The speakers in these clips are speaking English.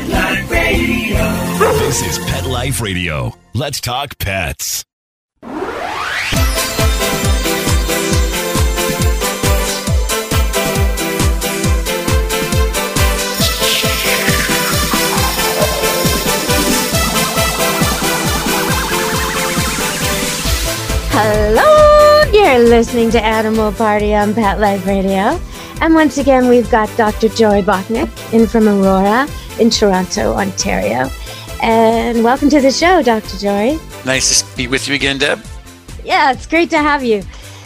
Pet Life Radio. This is Pet Life Radio. Let's talk pets. Hello, you're listening to Animal Party on Pet Life Radio. And once again, we've got Dr. Jory Botnick in from Aurora in Toronto, Ontario. And welcome to the show, Dr. Jory. Nice to be with you again, Deb. Yeah, it's great to have you.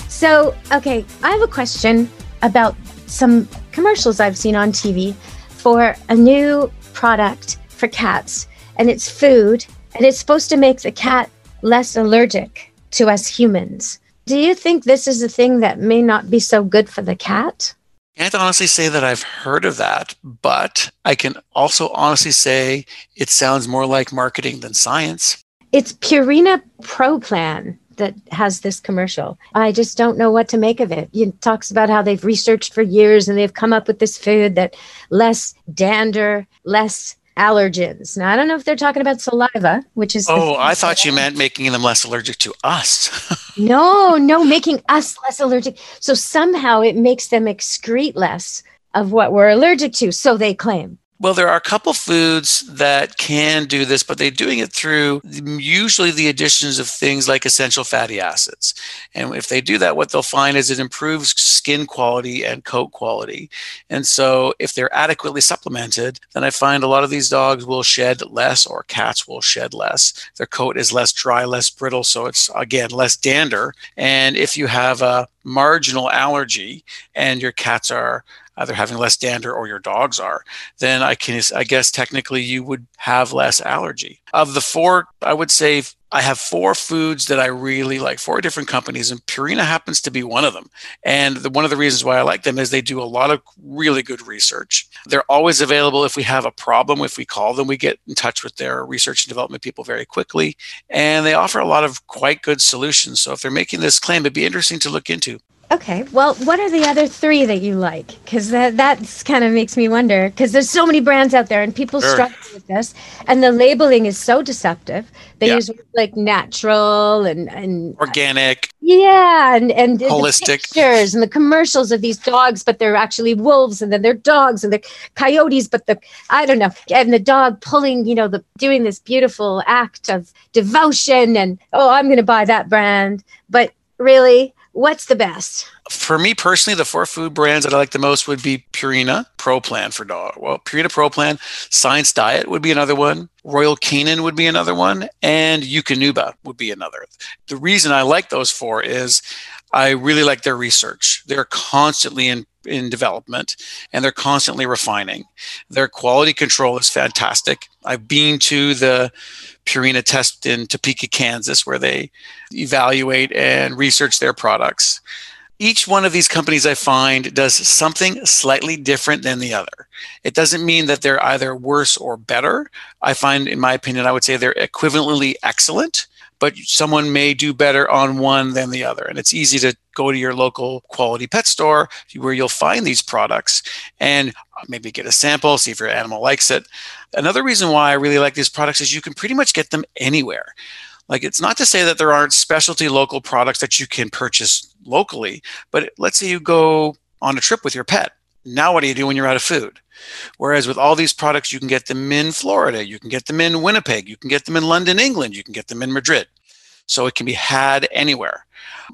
So, okay, I have a question about some commercials I've seen on TV for a new product for cats, and it's food, and it's supposed to make the cat less allergic to us humans. Do you think this is a thing that may not be so good for the cat? Can't honestly say that I've heard of that, but I can also honestly say it sounds more like marketing than science. It's Purina Pro Plan that has this commercial. I just don't know what to make of it. It talks about how they've researched for years and they've come up with this food that less dander, less allergens. Now I don't know if they're talking about saliva, which is Oh, I thought you meant making them less allergic to us. no, no, making us less allergic. So somehow it makes them excrete less of what we're allergic to. So they claim. Well, there are a couple foods that can do this, but they're doing it through usually the additions of things like essential fatty acids. And if they do that, what they'll find is it improves skin quality and coat quality. And so, if they're adequately supplemented, then I find a lot of these dogs will shed less or cats will shed less. Their coat is less dry, less brittle. So, it's again less dander. And if you have a marginal allergy and your cats are either having less dander or your dogs are, then I can, I guess technically you would have less allergy. Of the four, I would say I have four foods that I really like, four different companies, and Purina happens to be one of them. And the, one of the reasons why I like them is they do a lot of really good research. They're always available if we have a problem. If we call them, we get in touch with their research and development people very quickly. And they offer a lot of quite good solutions. So if they're making this claim, it'd be interesting to look into. Okay. Well, what are the other three that you like? Because that that's kind of makes me wonder. Because there's so many brands out there, and people Sure. struggle with this, and the labeling is so deceptive. They Yeah. use like natural and and uh, Organic, yeah, and and the Holistic. pictures and the commercials of these dogs, but they're actually wolves, and then they're dogs, and they're coyotes, but the I don't know, and the dog pulling, you know, the doing this beautiful act of devotion, and oh, I'm going to buy that brand, but really, what's the best? for me personally, the four food brands that I like the most would be Purina Pro Plan for dog. Well, Purina Pro Plan, Science Diet would be another one, Royal Canin would be another one, and Eukanuba would be another. The reason I like those four is I really like their research. They're constantly in in development and they're constantly refining. Their quality control is fantastic. I've been to the Purina test in Topeka, Kansas, where they evaluate and research their products each one of these companies I find does something slightly different than the other. It doesn't mean that they're either worse or better. I find, in my opinion, I would say they're equivalently excellent, but someone may do better on one than the other. And it's easy to go to your local quality pet store where you'll find these products and maybe get a sample, see if your animal likes it. Another reason why I really like these products is you can pretty much get them anywhere. Like it's not to say that there aren't specialty local products that you can purchase locally, but let's say you go on a trip with your pet. Now what do you do when you're out of food? Whereas with all these products, you can get them in Florida, you can get them in Winnipeg, you can get them in London, England, you can get them in Madrid. So it can be had anywhere.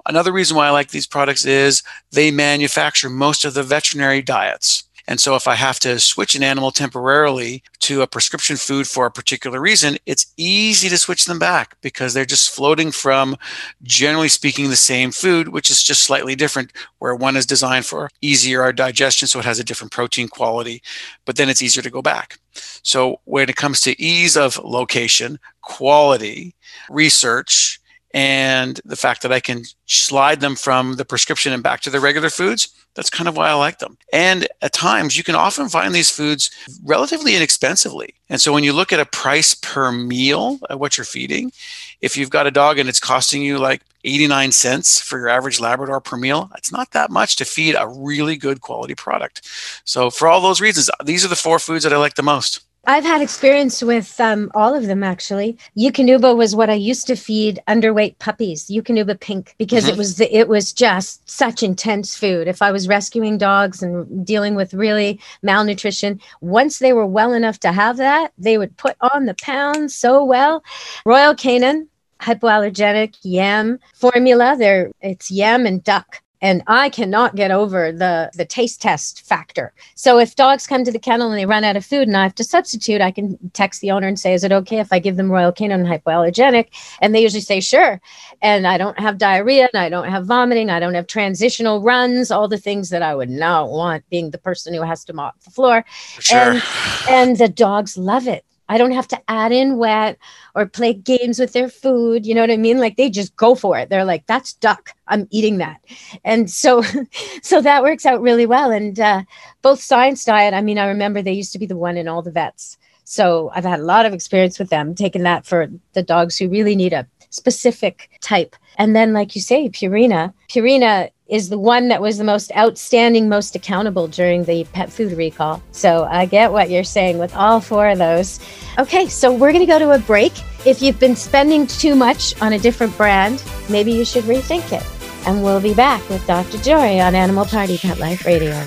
Another reason why I like these products is they manufacture most of the veterinary diets. And so if I have to switch an animal temporarily to a prescription food for a particular reason, it's easy to switch them back because they're just floating from, generally speaking, the same food, which is just slightly different, where one is designed for easier digestion, so it has a different protein quality, but then it's easier to go back. So when it comes to ease of location, quality, research, and the fact that I can slide them from the prescription and back to the regular foods, that's kind of why I like them. And at times, you can often find these foods relatively inexpensively. And so when you look at a price per meal at what you're feeding, if you've got a dog and it's costing you like 89 cents for your average Labrador per meal, it's not that much to feed a really good quality product. So for all those reasons, these are the four foods that I like the most. I've had experience with um, all of them actually. Eukanuba was what I used to feed underweight puppies, Eukanuba pink, because mm-hmm. it was the, it was just such intense food. If I was rescuing dogs and dealing with really malnutrition, once they were well enough to have that, they would put on the pounds so well. Royal Canin, hypoallergenic yam formula. There, it's yam and duck and I cannot get over the the taste test factor. So if dogs come to the kennel and they run out of food and I have to substitute, I can text the owner and say, "Is it okay if I give them Royal Canin hypoallergenic?" And they usually say, "Sure." And I don't have diarrhea, and I don't have vomiting, I don't have transitional runs, all the things that I would not want being the person who has to mop the floor. Sure. And and the dogs love it. I don't have to add in wet or play games with their food. You know what I mean? Like they just go for it. They're like, that's duck. I'm eating that. And so, so that works out really well. And uh, both science diet, I mean, I remember they used to be the one in all the vets. So I've had a lot of experience with them, taking that for the dogs who really need a specific type. And then, like you say, Purina. Purina is the one that was the most outstanding, most accountable during the pet food recall. So I get what you're saying with all four of those. Okay, so we're going to go to a break. If you've been spending too much on a different brand, maybe you should rethink it. And we'll be back with Dr. Jory on Animal Party Pet Life Radio.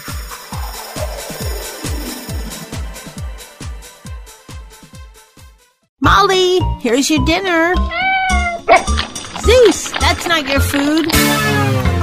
Molly, here's your dinner. Zeus, that's not your food.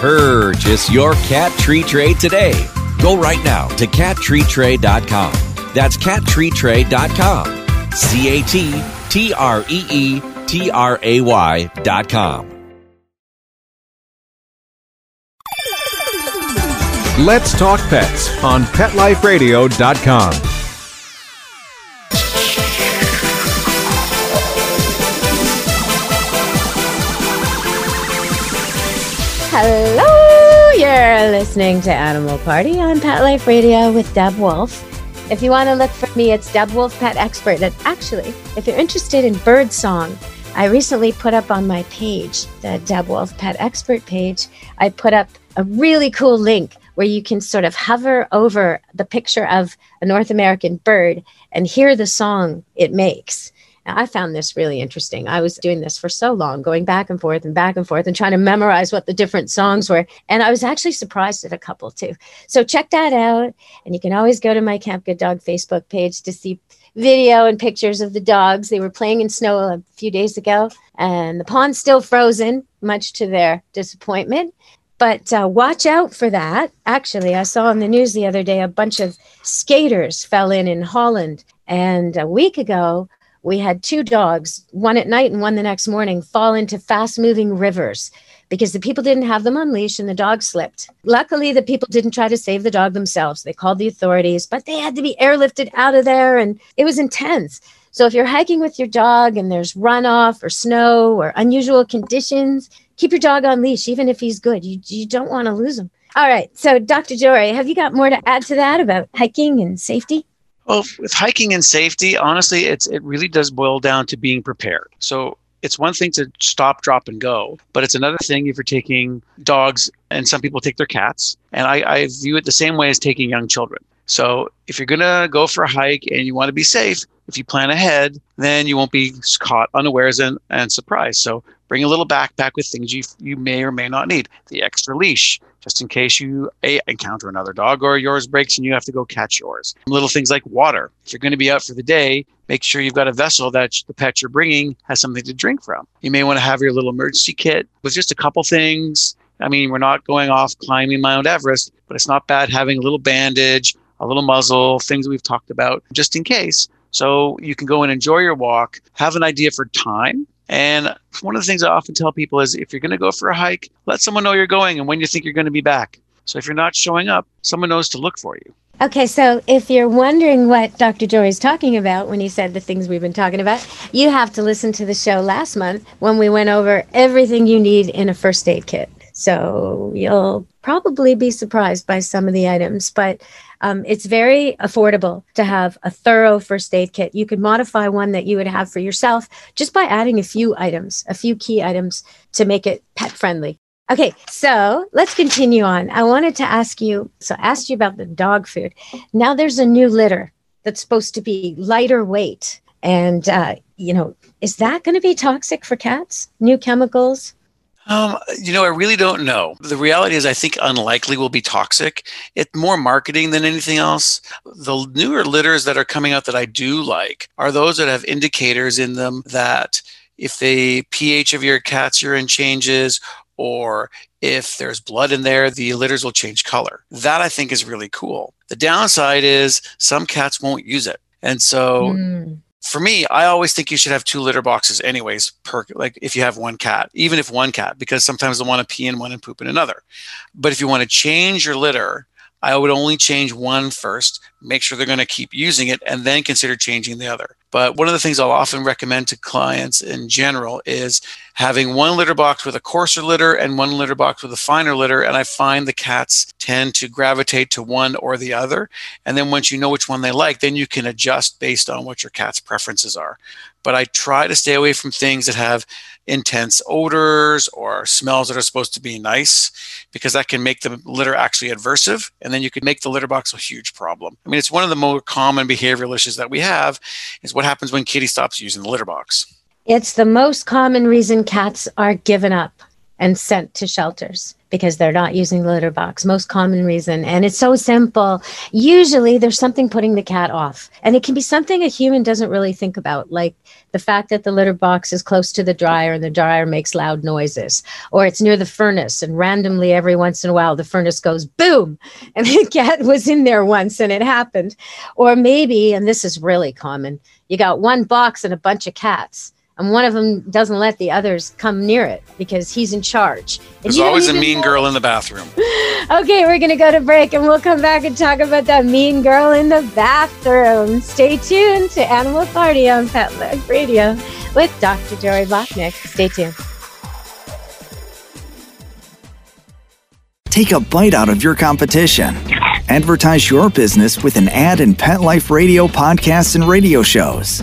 Purchase your cat tree tray today. Go right now to cattreetray.com. That's cattreetray.com. C A T T R E E T R A Y.com. Let's talk pets on PetLifeRadio.com. Hello, you're listening to Animal Party on Pet Life Radio with Deb Wolf. If you want to look for me, it's Deb Wolf Pet Expert. And actually, if you're interested in bird song, I recently put up on my page, the Deb Wolf Pet Expert page, I put up a really cool link where you can sort of hover over the picture of a North American bird and hear the song it makes. I found this really interesting. I was doing this for so long, going back and forth and back and forth and trying to memorize what the different songs were. And I was actually surprised at a couple too. So check that out. And you can always go to my Camp Good Dog Facebook page to see video and pictures of the dogs. They were playing in snow a few days ago, and the pond's still frozen, much to their disappointment. But uh, watch out for that. Actually, I saw on the news the other day a bunch of skaters fell in in Holland. And a week ago, we had two dogs, one at night and one the next morning, fall into fast moving rivers because the people didn't have them on leash and the dog slipped. Luckily, the people didn't try to save the dog themselves. They called the authorities, but they had to be airlifted out of there and it was intense. So if you're hiking with your dog and there's runoff or snow or unusual conditions, keep your dog on leash, even if he's good. You, you don't want to lose him. All right. So, Dr. Jory, have you got more to add to that about hiking and safety? Well, with hiking and safety, honestly, it's it really does boil down to being prepared. So it's one thing to stop, drop, and go, but it's another thing if you're taking dogs, and some people take their cats. And I, I view it the same way as taking young children. So if you're going to go for a hike and you want to be safe, if you plan ahead, then you won't be caught unawares and, and surprised. So bring a little backpack with things you, you may or may not need. The extra leash, just in case you a, encounter another dog or yours breaks and you have to go catch yours. Little things like water. If you're going to be out for the day, make sure you've got a vessel that the pet you're bringing has something to drink from. You may want to have your little emergency kit with just a couple things. I mean, we're not going off climbing Mount Everest, but it's not bad having a little bandage, a little muzzle, things we've talked about just in case. So you can go and enjoy your walk, have an idea for time, and one of the things I often tell people is if you're going to go for a hike, let someone know you're going and when you think you're going to be back. So if you're not showing up, someone knows to look for you. Okay, so if you're wondering what Dr. Jory is talking about when he said the things we've been talking about, you have to listen to the show last month when we went over everything you need in a first aid kit. So you'll probably be surprised by some of the items, but um, it's very affordable to have a thorough first aid kit. You could modify one that you would have for yourself just by adding a few items, a few key items to make it pet friendly. Okay, so let's continue on. I wanted to ask you so I asked you about the dog food. Now there's a new litter that's supposed to be lighter weight. And, uh, you know, is that going to be toxic for cats? New chemicals? Um, you know, I really don't know. The reality is, I think unlikely will be toxic. It's more marketing than anything else. The newer litters that are coming out that I do like are those that have indicators in them that if the pH of your cat's urine changes or if there's blood in there, the litters will change color. That I think is really cool. The downside is some cats won't use it. And so mm for me, I always think you should have two litter boxes, anyways, per like if you have one cat, even if one cat, because sometimes they want to pee in one and poop in another. But if you want to change your litter, I would only change one first, make sure they're going to keep using it, and then consider changing the other. But one of the things I'll often recommend to clients in general is having one litter box with a coarser litter and one litter box with a finer litter. And I find the cats tend to gravitate to one or the other. And then once you know which one they like, then you can adjust based on what your cat's preferences are. But I try to stay away from things that have intense odors or smells that are supposed to be nice because that can make the litter actually adversive. And then you could make the litter box a huge problem. I mean, it's one of the more common behavioral issues that we have is what happens when kitty stops using the litter box. It's the most common reason cats are given up and sent to shelters because they're not using the litter box. Most common reason. And it's so simple. Usually there's something putting the cat off. And it can be something a human doesn't really think about, like the fact that the litter box is close to the dryer and the dryer makes loud noises, or it's near the furnace and randomly every once in a while the furnace goes boom and the cat was in there once and it happened. Or maybe, and this is really common, you got one box and a bunch of cats and one of them doesn't let the others come near it because he's in charge. There's always a mean know. girl in the bathroom. okay, we're going to go to break and we'll come back and talk about that mean girl in the bathroom. Stay tuned to Animal Party on Pet Life Radio with Dr. Jory Bachnick. Stay tuned. Take a bite out of your competition. Advertise your business with an ad in Pet Life Radio podcasts and radio shows.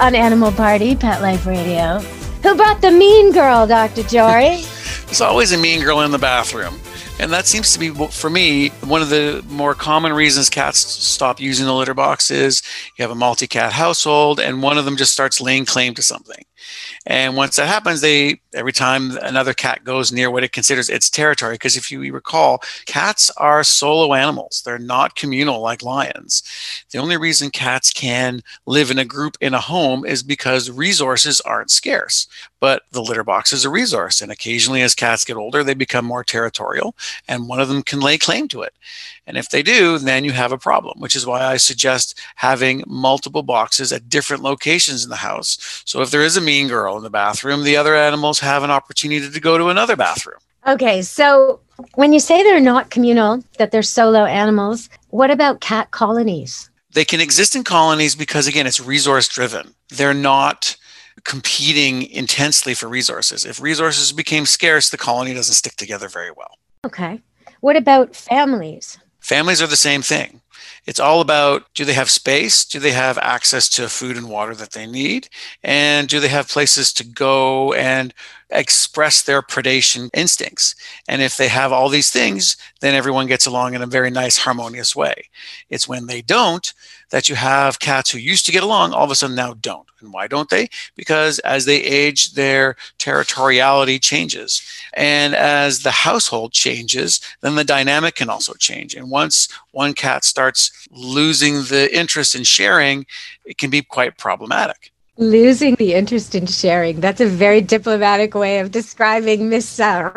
on Animal Party, Pet Life Radio. Who brought the mean girl, Dr. Jory? There's always a mean girl in the bathroom. And that seems to be, for me, one of the more common reasons cats stop using the litter box is you have a multi cat household and one of them just starts laying claim to something. And once that happens, they every time another cat goes near what it considers its territory, because if you recall, cats are solo animals. They're not communal like lions. The only reason cats can live in a group in a home is because resources aren't scarce. But the litter box is a resource, and occasionally as cats get older, they become more territorial, and one of them can lay claim to it. And if they do, then you have a problem, which is why I suggest having multiple boxes at different locations in the house. So if there is a mean girl in the bathroom, the other animals have an opportunity to go to another bathroom. Okay, so when you say they're not communal, that they're solo animals, what about cat colonies? They can exist in colonies because, again, it's resource driven. They're not competing intensely for resources. If resources became scarce, the colony doesn't stick together very well. Okay. What about families? Families are the same thing. It's all about do they have space? Do they have access to food and water that they need? And do they have places to go and express their predation instincts? And if they have all these things, then everyone gets along in a very nice, harmonious way. It's when they don't that you have cats who used to get along all of a sudden now don't. And why don't they? Because as they age, their territoriality changes. And as the household changes, then the dynamic can also change. And once one cat starts losing the interest in sharing, it can be quite problematic losing the interest in sharing. That's a very diplomatic way of describing Miss uh,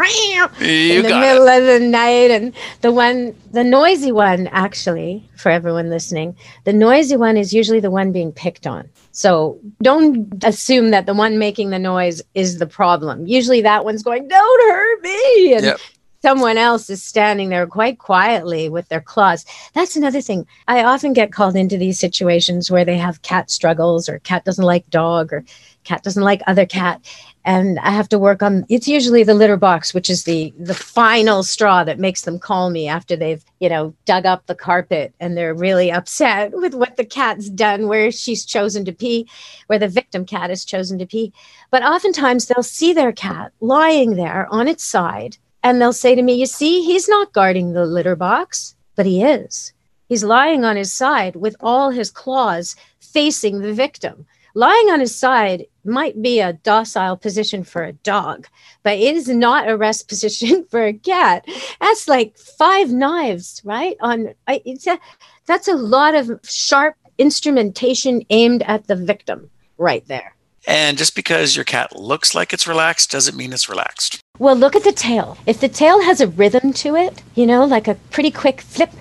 in the middle it. of the night. And the one, the noisy one, actually, for everyone listening, the noisy one is usually the one being picked on. So don't assume that the one making the noise is the problem. Usually that one's going, don't hurt me. And yep someone else is standing there quite quietly with their claws. That's another thing. I often get called into these situations where they have cat struggles or cat doesn't like dog or cat doesn't like other cat and I have to work on it's usually the litter box which is the the final straw that makes them call me after they've, you know, dug up the carpet and they're really upset with what the cat's done where she's chosen to pee, where the victim cat has chosen to pee. But oftentimes they'll see their cat lying there on its side and they'll say to me, You see, he's not guarding the litter box, but he is. He's lying on his side with all his claws facing the victim. Lying on his side might be a docile position for a dog, but it is not a rest position for a cat. That's like five knives, right? On it's a that's a lot of sharp instrumentation aimed at the victim right there. And just because your cat looks like it's relaxed doesn't mean it's relaxed. Well, look at the tail. If the tail has a rhythm to it, you know, like a pretty quick flip,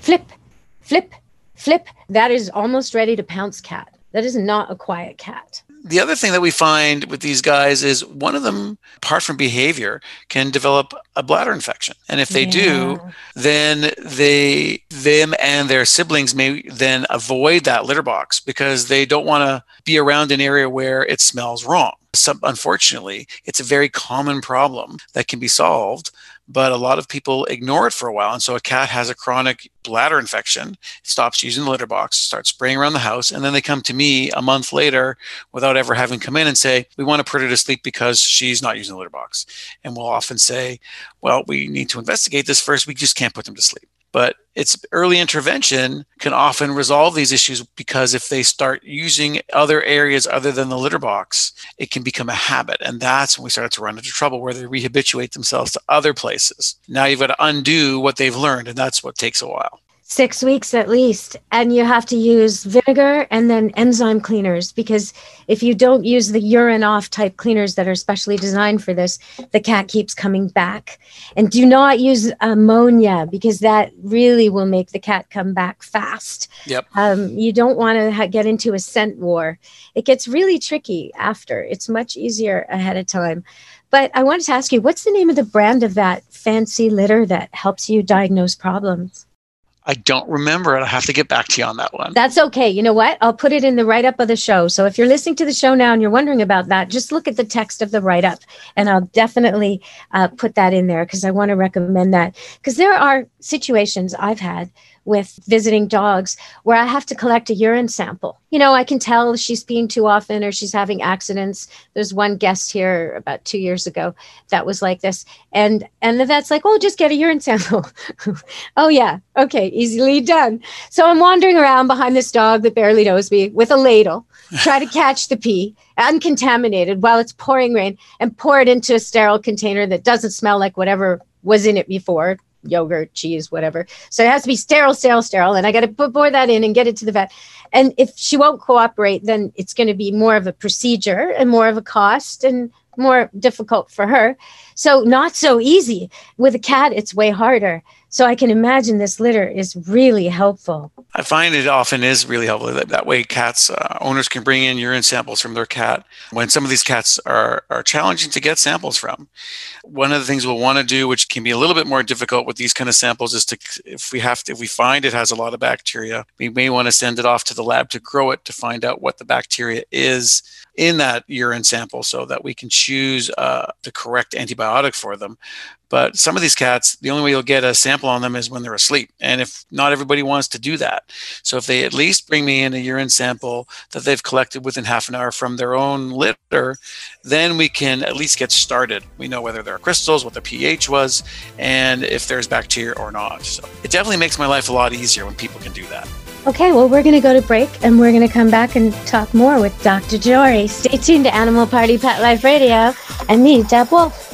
flip, flip, flip, that is almost ready to pounce cat. That is not a quiet cat the other thing that we find with these guys is one of them, apart from behavior, can develop a bladder infection. And if they yeah. do, then they them and their siblings may then avoid that litter box because they don't want to be around an area where it smells wrong. So, unfortunately, it's a very common problem that can be solved but a lot of people ignore it for a while. And so a cat has a chronic bladder infection, stops using the litter box, starts spraying around the house, and then they come to me a month later without ever having come in and say, We want to put her to sleep because she's not using the litter box. And we'll often say, Well, we need to investigate this first. We just can't put them to sleep. But it's early intervention can often resolve these issues because if they start using other areas other than the litter box, it can become a habit. And that's when we start to run into trouble where they rehabituate themselves to other places. Now you've got to undo what they've learned, and that's what takes a while six weeks at least. And you have to use vinegar and then enzyme cleaners because if you don't use the urine off type cleaners that are specially designed for this, the cat keeps coming back. And do not use ammonia because that really will make the cat come back fast. Yep. Um, you don't want to ha- get into a scent war. It gets really tricky after, it's much easier ahead of time. But I wanted to ask you, what's the name of the brand of that fancy litter that helps you diagnose problems? I don't remember it. I have to get back to you on that one. That's okay. You know what? I'll put it in the write up of the show. So if you're listening to the show now and you're wondering about that, just look at the text of the write up and I'll definitely uh, put that in there because I want to recommend that. Because there are situations I've had with visiting dogs where I have to collect a urine sample. You know, I can tell she's peeing too often or she's having accidents. There's one guest here about two years ago that was like this. And and the vet's like, oh, just get a urine sample. oh yeah, okay, easily done. So I'm wandering around behind this dog that barely knows me with a ladle, try to catch the pee uncontaminated while it's pouring rain and pour it into a sterile container that doesn't smell like whatever was in it before yogurt, cheese, whatever. So it has to be sterile, sterile, sterile. And I got to pour that in and get it to the vet. And if she won't cooperate, then it's going to be more of a procedure and more of a cost and more difficult for her. So not so easy. With a cat, it's way harder. So I can imagine this litter is really helpful. I find it often is really helpful. That, that way, cats uh, owners can bring in urine samples from their cat when some of these cats are are challenging to get samples from. One of the things we'll want to do, which can be a little bit more difficult with these kind of samples, is to if we have to, if we find it has a lot of bacteria, we may want to send it off to the lab to grow it to find out what the bacteria is in that urine sample, so that we can choose uh, the correct antibiotic for them But some of these cats, the only way you'll get a sample on them is when they're asleep. And if not everybody wants to do that. So if they at least bring me in a urine sample that they've collected within half an hour from their own litter, then we can at least get started. We know whether there are crystals, what the pH was, and if there's bacteria or not. So it definitely makes my life a lot easier when people can do that. Okay, well, we're going to go to break and we're going to come back and talk more with Dr. Jory. Stay tuned to Animal Party Pet Life Radio and me, Deb Wolf.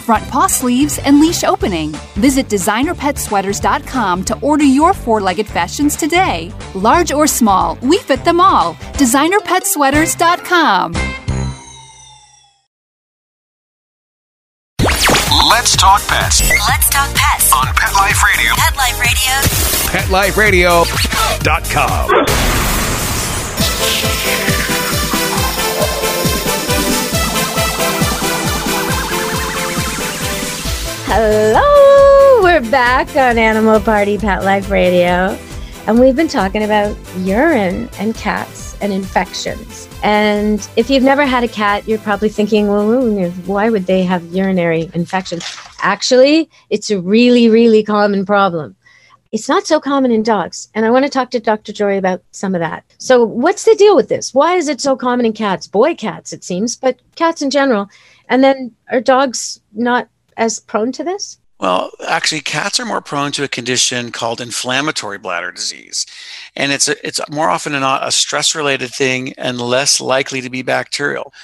front paw sleeves, and leash opening. Visit designerpetsweaters.com to order your four legged fashions today. Large or small, we fit them all. Designerpetsweaters.com. Let's talk pets Let's talk pets on Pet Life Radio. Pet Life Radio. PetLifeRadio.com. Hello, we're back on Animal Party Pet Life Radio, and we've been talking about urine and cats and infections. And if you've never had a cat, you're probably thinking, well, why would they have urinary infections? Actually, it's a really, really common problem. It's not so common in dogs. And I want to talk to Dr. Jory about some of that. So, what's the deal with this? Why is it so common in cats? Boy cats, it seems, but cats in general. And then are dogs not as prone to this? Well, actually, cats are more prone to a condition called inflammatory bladder disease, and it's a, it's more often than not a stress-related thing and less likely to be bacterial.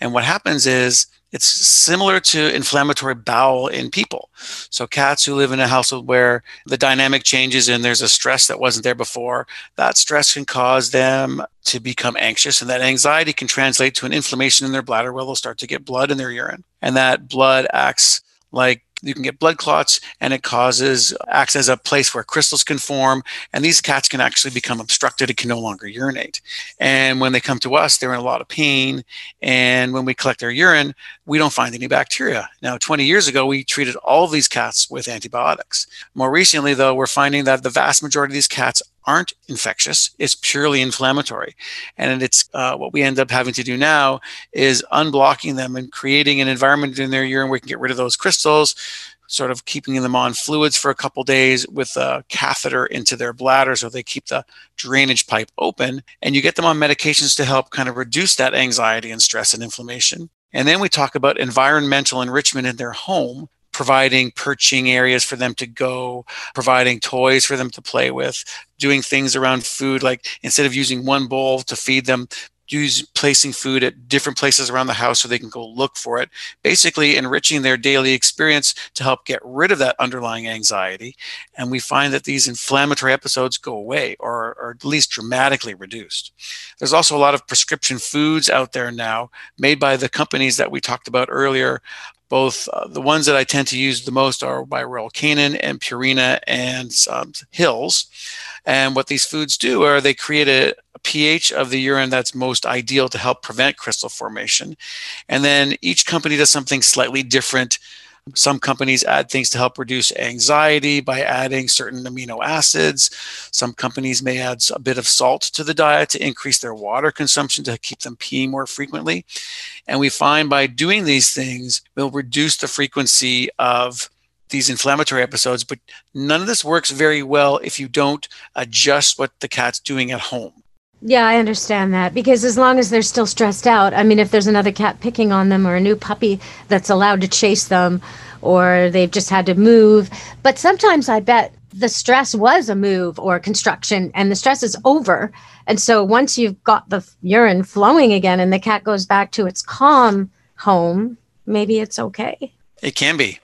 And what happens is it's similar to inflammatory bowel in people. So cats who live in a household where the dynamic changes and there's a stress that wasn't there before, that stress can cause them to become anxious and that anxiety can translate to an inflammation in their bladder where they'll start to get blood in their urine. And that blood acts like you can get blood clots and it causes acts as a place where crystals can form and these cats can actually become obstructed and can no longer urinate. And when they come to us they're in a lot of pain and when we collect their urine we don't find any bacteria. Now 20 years ago we treated all of these cats with antibiotics. More recently though we're finding that the vast majority of these cats aren't infectious it's purely inflammatory. And it's uh, what we end up having to do now is unblocking them and creating an environment in their urine where we can get rid of those crystals sort of keeping them on fluids for a couple days with a catheter into their bladder so they keep the drainage pipe open. And you get them on medications to help kind of reduce that anxiety and stress and inflammation. And then we talk about environmental enrichment in their home providing perching areas for them to go, providing toys for them to play with, doing things around food, like instead of using one bowl to feed them, use placing food at different places around the house so they can go look for it. Basically enriching their daily experience to help get rid of that underlying anxiety and we find that these inflammatory episodes go away or are at least dramatically reduced. There's also a lot of prescription foods out there now made by the companies that we talked about earlier both uh, the ones that I tend to use the most are by Royal Canin and Purina and um, Hills. And what these foods do are they create a, a, pH of the urine that's most ideal to help prevent crystal formation. And then each company does something slightly different. Some companies add things to help reduce anxiety by adding certain amino acids. Some companies may add a bit of salt to the diet to increase their water consumption to keep them peeing more frequently. And we find by doing these things, we'll reduce the frequency of these inflammatory episodes, but none of this works very well if you don't adjust what the cat's doing at home. Yeah, I understand that because as long as they're still stressed out, I mean, if there's another cat picking on them or a new puppy that's allowed to chase them or they've just had to move. But sometimes I bet the stress was a move or construction and the stress is over. And so once you've got the urine flowing again and the cat goes back to its calm home, maybe it's okay. It can be.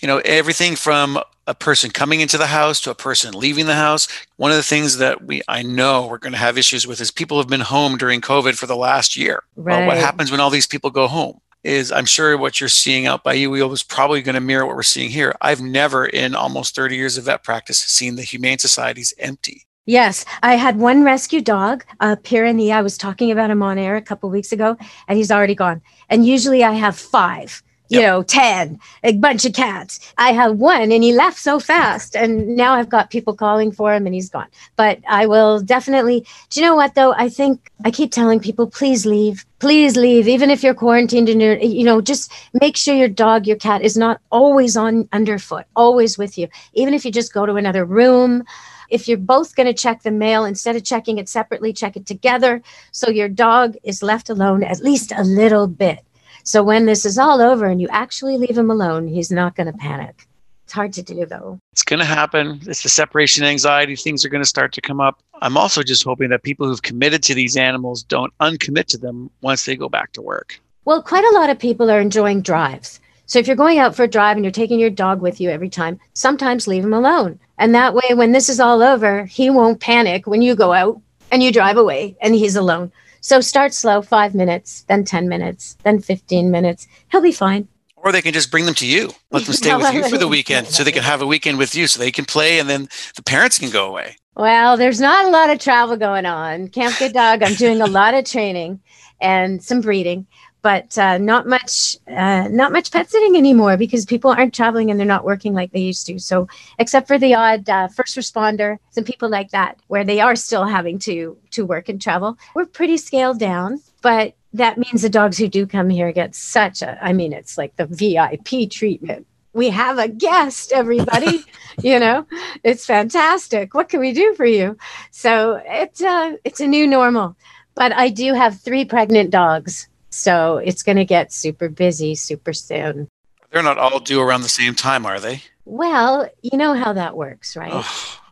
You know, everything from a person coming into the house to a person leaving the house. One of the things that we I know we're going to have issues with is people have been home during COVID for the last year. Right. Well, what happens when all these people go home? is I'm sure what you're seeing out by you wheel is probably going to mirror what we're seeing here. I've never, in almost 30 years of vet practice, seen the Humane Societies empty. Yes, I had one rescue dog, a Pyrenees. I was talking about him on air a couple weeks ago, and he's already gone. And usually I have five you yep. know, 10, a bunch of cats. I have one and he left so fast. And now I've got people calling for him and he's gone. But I will definitely, do you know what though? I think I keep telling people, please leave, please leave. Even if you're quarantined and you're, you know, just make sure your dog, your cat is not always on underfoot, always with you. Even if you just go to another room, if you're both going to check the mail instead of checking it separately check it together so your dog is left alone at least a little bit so when this is all over and you actually leave him alone, he's not going to panic. It's hard to do though. It's going to happen. It's the separation anxiety. Things are going to start to come up. I'm also just hoping that people who've committed to these animals don't uncommit to them once they go back to work. Well, quite a lot of people are enjoying drives. So if you're going out for a drive and you're taking your dog with you every time, sometimes leave him alone. And that way, when this is all over, he won't panic when you go out and you drive away and he's alone. So start slow, five minutes, then 10 minutes, then 15 minutes. He'll be fine. Or they can just bring them to you, let them stay with you for the weekend so they can have a weekend with you so they can play and then the parents can go away. Well, there's not a lot of travel going on. Camp Good Dog, I'm doing a lot of training and some breeding but uh, not much uh, not much pet sitting anymore because people aren't traveling and they're not working like they used to. So except for the odd uh, first responder some people like that where they are still having to to work and travel. We're pretty scaled down but that means the dogs who do come here get such a i mean it's like the vip treatment. We have a guest everybody you know? It's fantastic. What can we do for you? So it's uh it's a new normal. But i do have three pregnant dogs so it's going to get super busy super soon. They're not all due around the same time, are they? Well, you know how that works, right?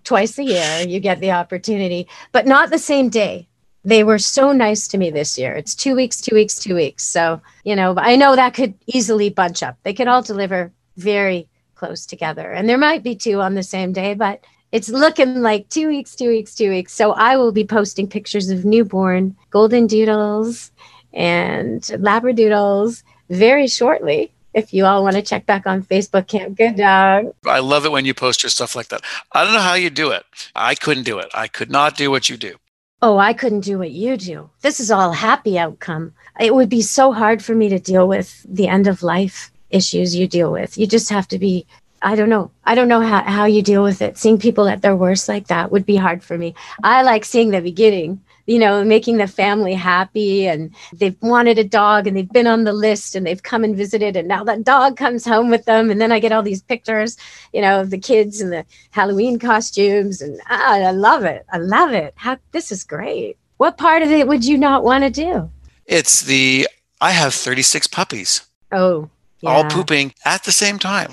Twice a year, you get the opportunity, but not the same day. They were so nice to me this year. It's two weeks, two weeks, two weeks. So, you know, I know that could easily bunch up. They could all deliver very close together. And there might be two on the same day, but it's looking like two weeks, two weeks, two weeks. So I will be posting pictures of newborn golden doodles and labradoodles very shortly if you all want to check back on Facebook, Camp Good Dog. I love it when you post your stuff like that. I don't know how you do it. I couldn't do it. I could not do what you do. Oh, I couldn't do what you do. This is all happy outcome. It would be so hard for me to deal with the end of life issues you deal with. You just have to be I don't know. I don't know how, how you deal with it. Seeing people at their worst like that would be hard for me. I like seeing the beginning you know, making the family happy and they've wanted a dog and they've been on the list and they've come and visited and now that dog comes home with them and then I get all these pictures, you know, of the kids in the Halloween costumes and ah, I love it. I love it. How this is great. What part of it would you not want to do? It's the I have 36 puppies. Oh, yeah. all pooping at the same time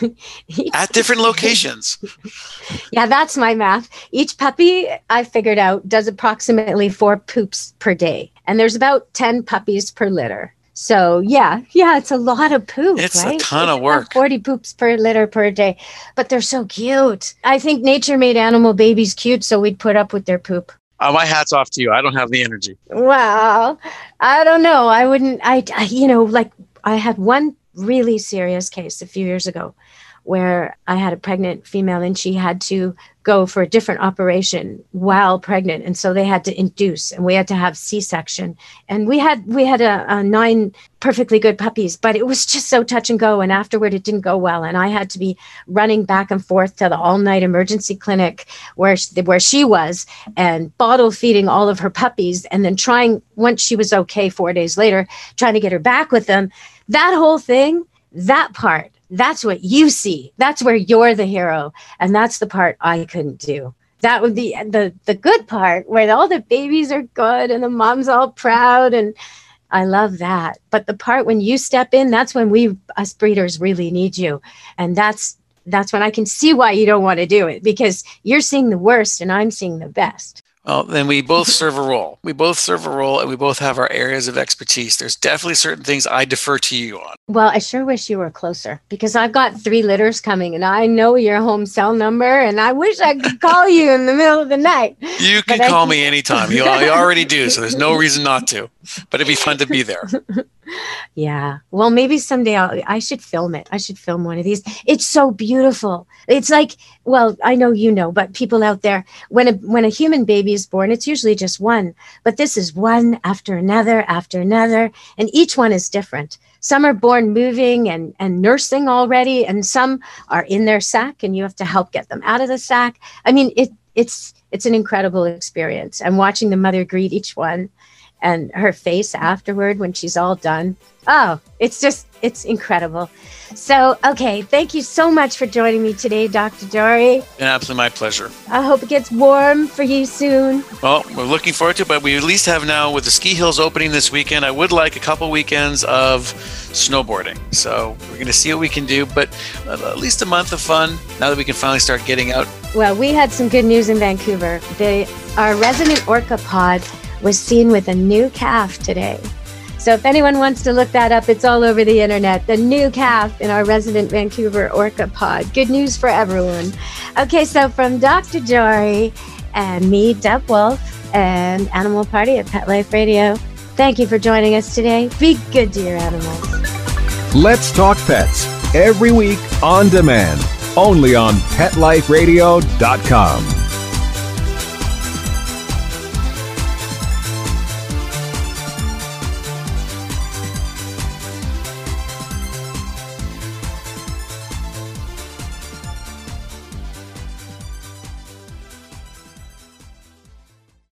at different locations. Yeah, that's my math. Each puppy I figured out does approximately four poops per day, and there's about 10 puppies per litter. So yeah, yeah, it's a lot of poop. It's right? a ton of work. Forty poops per litter per day, but they're so cute. I think nature made animal babies cute, so we'd put up with their poop. Oh, my hat's off to you. I don't have the energy. Well, I don't know. I wouldn't. I, I you know, like I had one really serious case a few years ago where I had a pregnant female and she had to go for a different operation while pregnant. And so they had to induce and we had to have c-section. And we had we had a, a, nine perfectly good puppies but it was just so touch and go. And afterward it didn't go well. And i had to be running back and forth to the all-night emergency clinic where she, where she was and bottle feeding all of her puppies and then trying once she was okay 4 days later trying to get her back with them. That whole thing that part that's what you see. That's where you're the hero. And that's the part i couldn't do. That would be the the good part where all the babies are good and the mom's all proud and i love that. But the part when you step in that's when we us breeders really need you. And that's that's when i can see why you don't want to do it because you're seeing the worst and i'm seeing the best well, then we both serve a role. We both serve a role and we both have our areas of expertise. There's definitely certain things I defer to you on. Well, I sure wish you were closer because I've got three litters coming and I know your home cell number and I wish I could call you in the middle of the night. You can call me anytime. You, you already do, so there's no reason not to. But it'd be fun to be there. Yeah. Well, maybe someday I'll, I should film it. I should film one of these. It's so beautiful. It's like, well, I know you know, but people out there, when a when a human baby is born, it's usually just one. But this is one after another after another, and each one is different. Some are born moving and and nursing already, and some are in their sack, and you have to help get them out of the sack. I mean, it it's it's an incredible experience. And watching the mother greet each one and her face afterward when she's all done. Oh, it's just, it's incredible. So, okay, thank you so much for joining me today, Dr. Dory. Jory. Absolutely my pleasure. I hope it gets warm for you soon. Well, we're looking forward to it, but we at least have now, with the ski hills opening this weekend, I would like a couple weekends of snowboarding. So we're going to see what we can do, but uh, at least a month of fun now that we can finally start getting out. Well, we had some good news in Vancouver. The, our resident Orca pod was seen with a new calf today. So if anyone wants to look that up, it's all over the internet. The new calf in our resident Vancouver Orca pod. Good news for everyone. Okay, so from Dr. Jory and me, Deb Wolf, and Animal Party at Pet Life Radio, thank you for joining us today. Be good to your animals. Let's Talk Pets every week on demand, only on PetLifeRadio.com.